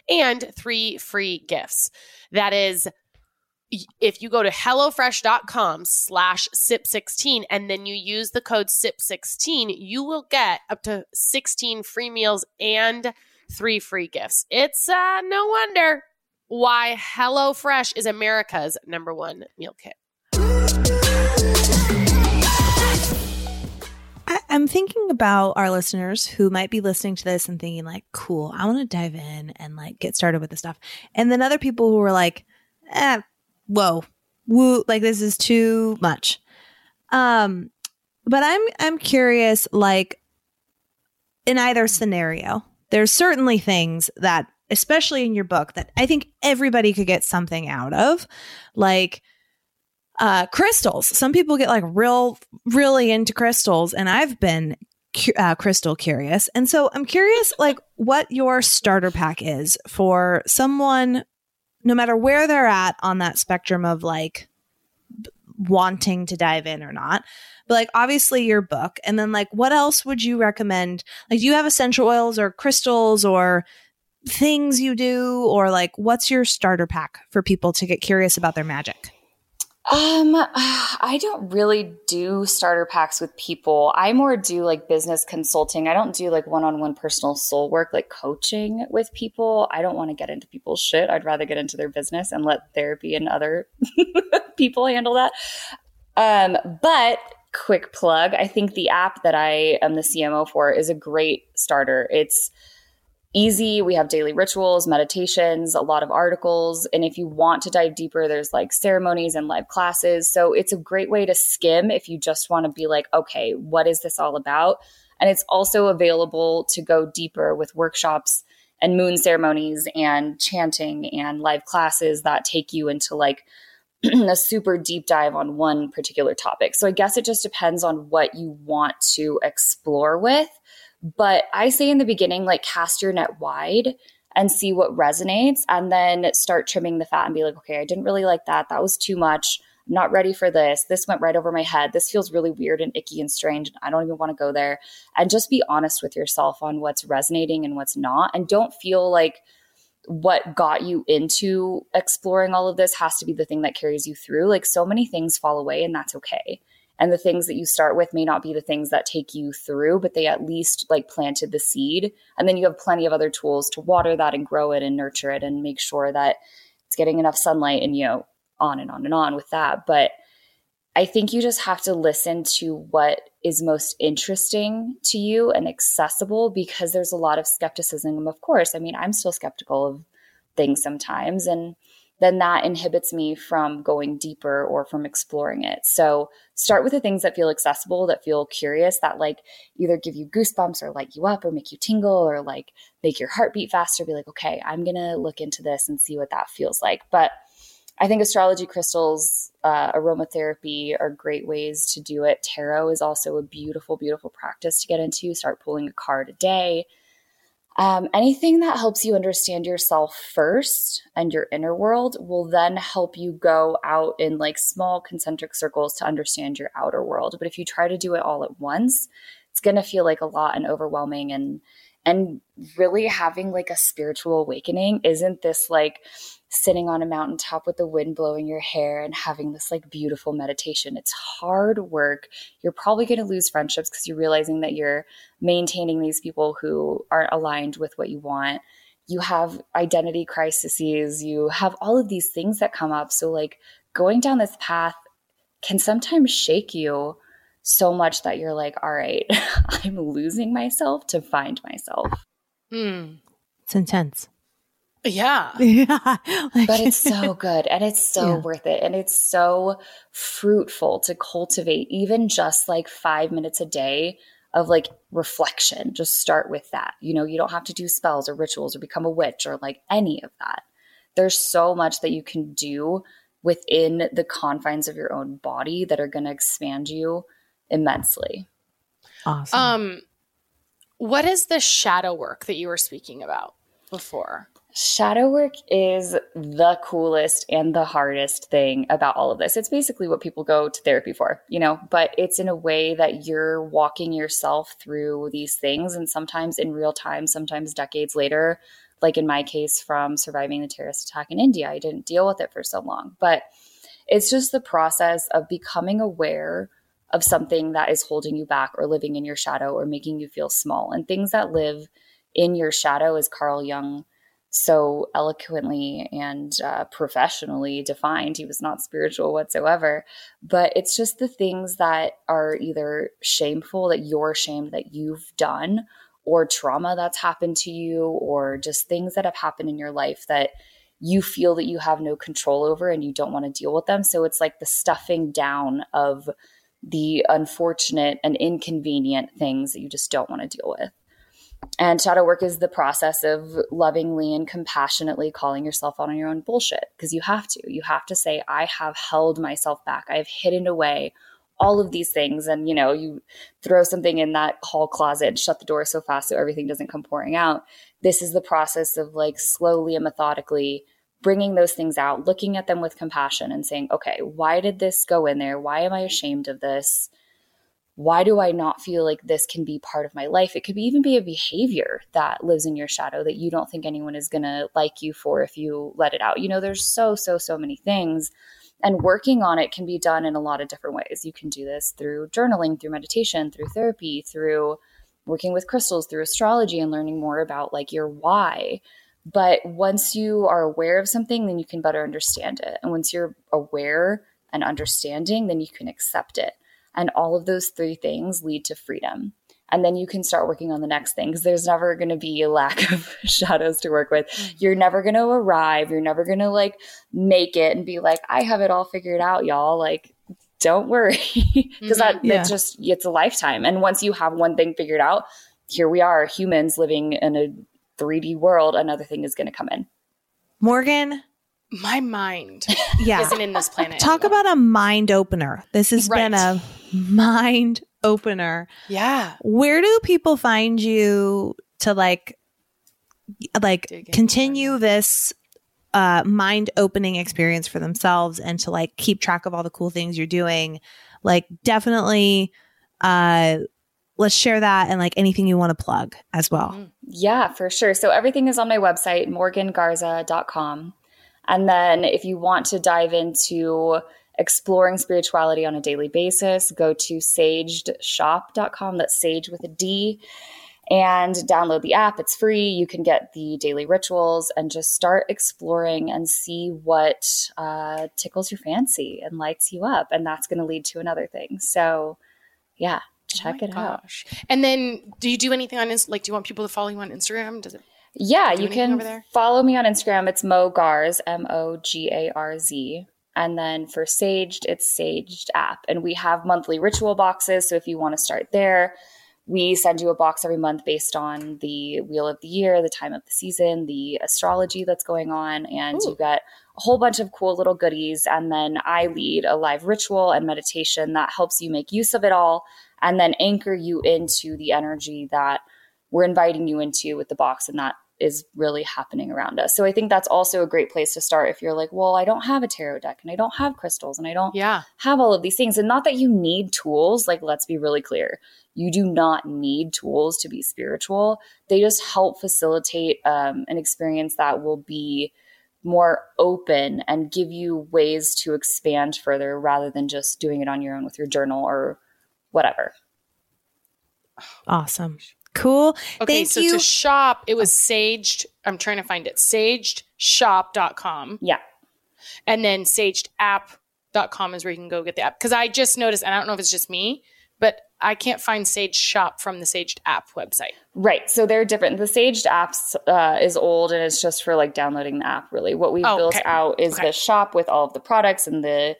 and three free gifts. That is if you go to hellofresh.com slash sip16 and then you use the code sip16 you will get up to 16 free meals and three free gifts. It's uh, no wonder why hellofresh is america's number one meal kit. I, am thinking about our listeners who might be listening to this and thinking like cool i want to dive in and like get started with the stuff. And then other people who are like eh, whoa, woo, like this is too much. Um, but I'm I'm curious, like in either scenario, there's certainly things that, especially in your book, that I think everybody could get something out of, like uh, crystals. Some people get like real, really into crystals, and I've been uh, crystal curious. And so I'm curious, like, what your starter pack is for someone no matter where they're at on that spectrum of like wanting to dive in or not. But like obviously your book and then like what else would you recommend? Like do you have essential oils or crystals or things you do or like what's your starter pack for people to get curious about their magic? Um, I don't really do starter packs with people. I more do like business consulting. I don't do like one-on-one personal soul work, like coaching with people. I don't want to get into people's shit. I'd rather get into their business and let therapy and other people handle that. Um, but quick plug, I think the app that I am the CMO for is a great starter. It's easy. We have daily rituals, meditations, a lot of articles. And if you want to dive deeper, there's like ceremonies and live classes. So it's a great way to skim if you just want to be like, okay, what is this all about? And it's also available to go deeper with workshops and moon ceremonies and chanting and live classes that take you into like a super deep dive on one particular topic. So I guess it just depends on what you want to explore with. But I say in the beginning, like cast your net wide and see what resonates and then start trimming the fat and be like, okay, I didn't really like that. That was too much. I'm not ready for this. This went right over my head. This feels really weird and icky and strange. And I don't even want to go there. And just be honest with yourself on what's resonating and what's not. And don't feel like what got you into exploring all of this has to be the thing that carries you through. Like so many things fall away, and that's okay and the things that you start with may not be the things that take you through but they at least like planted the seed. And then you have plenty of other tools to water that and grow it and nurture it and make sure that it's getting enough sunlight and you know on and on and on with that. But i think you just have to listen to what is most interesting to you and accessible because there's a lot of skepticism of course. I mean i'm still skeptical of things sometimes. And then that inhibits me from going deeper or from exploring it. So start with the things that feel accessible, that feel curious, that like either give you goosebumps or light you up or make you tingle or like make your heart beat faster. Be like, okay, I'm going to look into this and see what that feels like. But I think astrology crystals, uh, aromatherapy are great ways to do it. Tarot is also a beautiful, beautiful practice to get into. Start pulling a card a day um, anything that helps you understand yourself first and your inner world will then help you go out in like small concentric circles to understand your outer world. But if you try to do it all at once, it's going to feel like a lot and overwhelming and and really having like a spiritual awakening isn't this like sitting on a mountaintop with the wind blowing your hair and having this like beautiful meditation. It's hard work. You're probably going to lose friendships because you're realizing that you're maintaining these people who aren't aligned with what you want. You have identity crises, you have all of these things that come up. So, like, going down this path can sometimes shake you so much that you're like, all right, I'm losing myself to find myself. Mm. It's intense. Yeah. Yeah. but it's so good and it's so yeah. worth it. And it's so fruitful to cultivate even just like five minutes a day of like reflection. Just start with that. You know, you don't have to do spells or rituals or become a witch or like any of that. There's so much that you can do within the confines of your own body that are going to expand you immensely. Awesome. Um, what is the shadow work that you were speaking about before? Shadow work is the coolest and the hardest thing about all of this. It's basically what people go to therapy for, you know, but it's in a way that you're walking yourself through these things and sometimes in real time, sometimes decades later, like in my case from surviving the terrorist attack in India. I didn't deal with it for so long, but it's just the process of becoming aware of something that is holding you back or living in your shadow or making you feel small. And things that live in your shadow, as Carl Jung so eloquently and uh, professionally defined. He was not spiritual whatsoever. But it's just the things that are either shameful, that you're ashamed that you've done, or trauma that's happened to you, or just things that have happened in your life that you feel that you have no control over and you don't want to deal with them. So it's like the stuffing down of the unfortunate and inconvenient things that you just don't want to deal with. And shadow work is the process of lovingly and compassionately calling yourself out on your own bullshit because you have to. You have to say, I have held myself back. I have hidden away all of these things. And, you know, you throw something in that hall closet shut the door so fast so everything doesn't come pouring out. This is the process of like slowly and methodically bringing those things out, looking at them with compassion and saying, okay, why did this go in there? Why am I ashamed of this? Why do I not feel like this can be part of my life? It could even be a behavior that lives in your shadow that you don't think anyone is going to like you for if you let it out. You know, there's so, so, so many things. And working on it can be done in a lot of different ways. You can do this through journaling, through meditation, through therapy, through working with crystals, through astrology, and learning more about like your why. But once you are aware of something, then you can better understand it. And once you're aware and understanding, then you can accept it. And all of those three things lead to freedom and then you can start working on the next thing because there's never going to be a lack of shadows to work with mm-hmm. you're never going to arrive you're never going to like make it and be like i have it all figured out y'all like don't worry because mm-hmm. that yeah. it's just it's a lifetime and once you have one thing figured out here we are humans living in a 3d world another thing is going to come in morgan my mind yeah. isn't in this planet talk anymore. about a mind opener this has right. been a mind opener. Yeah. Where do people find you to like like continue this uh mind opening experience for themselves and to like keep track of all the cool things you're doing? Like definitely uh let's share that and like anything you want to plug as well. Mm-hmm. Yeah, for sure. So everything is on my website morgangarza.com. And then if you want to dive into exploring spirituality on a daily basis, go to sagedshop.com. That's sage with a D. And download the app. It's free. You can get the daily rituals and just start exploring and see what uh, tickles your fancy and lights you up. And that's going to lead to another thing. So, yeah, check oh it gosh. out. And then, do you do anything on like? Do you want people to follow you on Instagram? Does it? Yeah, you can follow me on Instagram. It's Mo Garz, M O G A R Z. And then for Saged, it's Saged app. And we have monthly ritual boxes. So if you want to start there, we send you a box every month based on the wheel of the year, the time of the season, the astrology that's going on. And Ooh. you get a whole bunch of cool little goodies. And then I lead a live ritual and meditation that helps you make use of it all and then anchor you into the energy that we're inviting you into with the box and that is really happening around us. So I think that's also a great place to start if you're like, well, I don't have a tarot deck and I don't have crystals and I don't yeah. have all of these things. And not that you need tools, like let's be really clear. You do not need tools to be spiritual. They just help facilitate um, an experience that will be more open and give you ways to expand further rather than just doing it on your own with your journal or whatever. Awesome. Cool. Okay, Thank so you. to shop, it was saged. I'm trying to find it. Sagedshop.com. Yeah. And then sagedapp.com is where you can go get the app. Because I just noticed, and I don't know if it's just me, but I can't find Sage Shop from the Saged app website. Right. So they're different. The Saged apps uh, is old and it's just for like downloading the app, really. What we've oh, built okay. out is okay. the shop with all of the products and the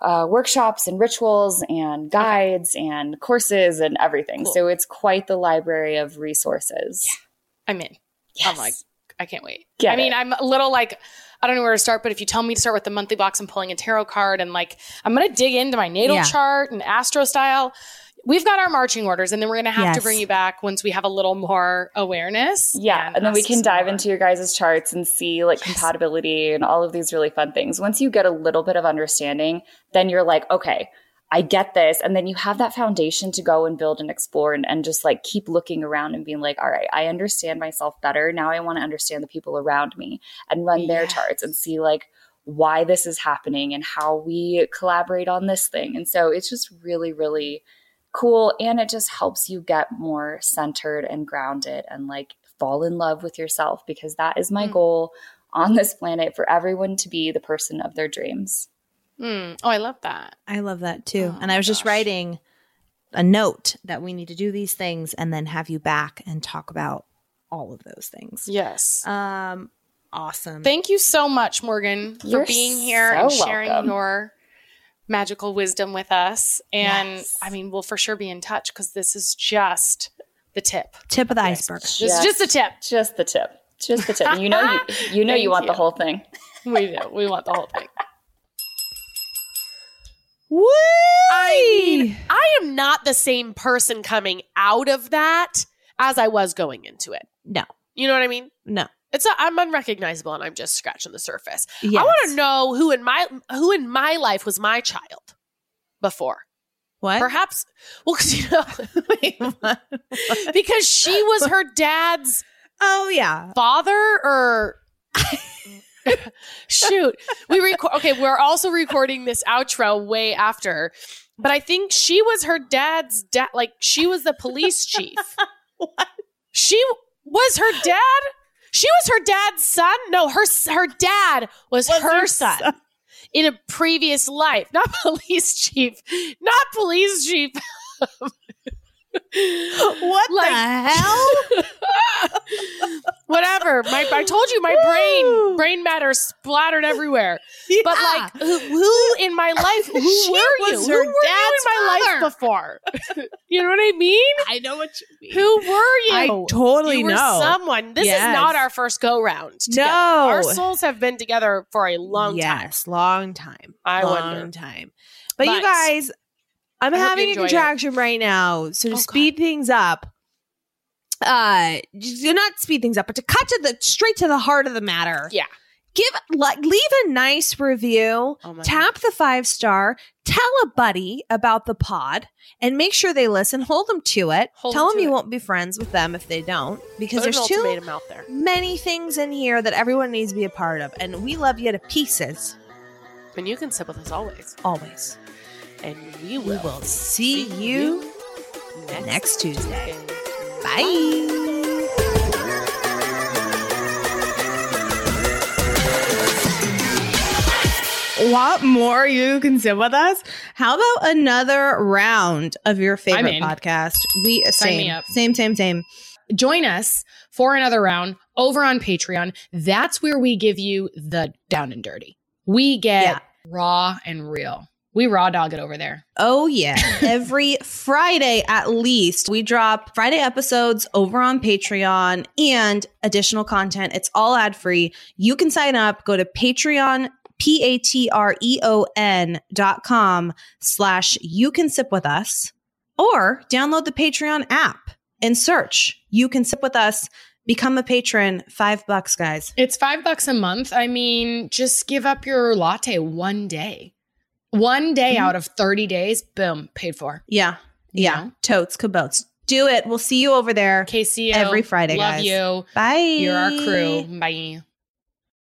uh, workshops and rituals and guides okay. and courses and everything. Cool. So it's quite the library of resources. Yeah. I'm in. Yes. I'm like, I can't wait. Get I mean, I'm a little like, I don't know where to start, but if you tell me to start with the monthly box and pulling a tarot card and like, I'm going to dig into my natal yeah. chart and astro style we've got our marching orders and then we're going to have yes. to bring you back once we have a little more awareness yeah and, and then we can dive more. into your guys' charts and see like yes. compatibility and all of these really fun things once you get a little bit of understanding then you're like okay I get this. And then you have that foundation to go and build and explore and, and just like keep looking around and being like, all right, I understand myself better. Now I want to understand the people around me and run yes. their charts and see like why this is happening and how we collaborate on this thing. And so it's just really, really cool and it just helps you get more centered and grounded and like fall in love with yourself because that is my mm. goal on this planet for everyone to be the person of their dreams. Mm. Oh, I love that. I love that too. Oh, and I was gosh. just writing a note that we need to do these things and then have you back and talk about all of those things. Yes. Um awesome. Thank you so much Morgan You're for being here so and sharing welcome. your magical wisdom with us. And yes. I mean, we'll for sure be in touch because this is just the tip. Tip of the iceberg. Just, this is just the tip. Just the tip. Just the tip. you know you you know you want you. the whole thing. We do. We want the whole thing. Woo! I mean, I am not the same person coming out of that as I was going into it. No. You know what I mean? No. It's I'm unrecognizable and I'm just scratching the surface. Yes. I want to know who in my who in my life was my child before. What? Perhaps well cuz you know wait, because she was her dad's Oh yeah. father or Shoot. We record okay, we're also recording this outro way after. But I think she was her dad's dad like she was the police chief. What? She was her dad? She was her dad's son? No, her her dad was, Was her, her son. son. In a previous life, not police chief, not police chief. What Like- the hell? Whatever. My, I told you my brain brain matter splattered everywhere. But like, who, who in my life? Who were you? Who were you in my father. life before? you know what I mean? I know what you mean. Who were you? I totally you were know. someone. This Yes. is not our first go round. No. our souls have been together for a long time. yes, long time. I long wonder. time. But, you guys, I'm having a enjoyed it. contraction right now, so to Oh, God. speed things up, uh, do not speed things up, but to cut to the straight to the heart of the matter. Yeah. Give like leave a nice review. Oh tap the five star. Tell a buddy about the pod, and make sure they listen. Hold them to it. Hold Tell them them you it. won't be friends with them if they don't, because Put there's too out there, many things in here that everyone needs to be a part of, and we love you to pieces. and you can sip with us always. Always. And we We will, will see you next, next Tuesday. Tuesday. Bye. Want more? You can sip with us. How about another round of your favorite podcast? We Sign same, me up. same, same, same. Join us for another round over on Patreon. That's where we give you the down and dirty. We get Yeah. raw and real. We raw dog it over there. Oh yeah. Every Friday at least we drop Friday episodes over on Patreon and additional content. It's all ad free. You can sign up. Go to Patreon, P A T R E O N dot com slash you can sip with us or download the Patreon app and search you can sip with us. Become a patron. Five bucks, guys. It's five bucks a month. I mean, just give up your latte one day. One day Mhm. out of 30 days, boom, paid for. Yeah. Yeah. know? Totes, kabotes. Do it. We'll see you over there KCO. every Friday, Love guys. you. Bye. You're our crew. Bye.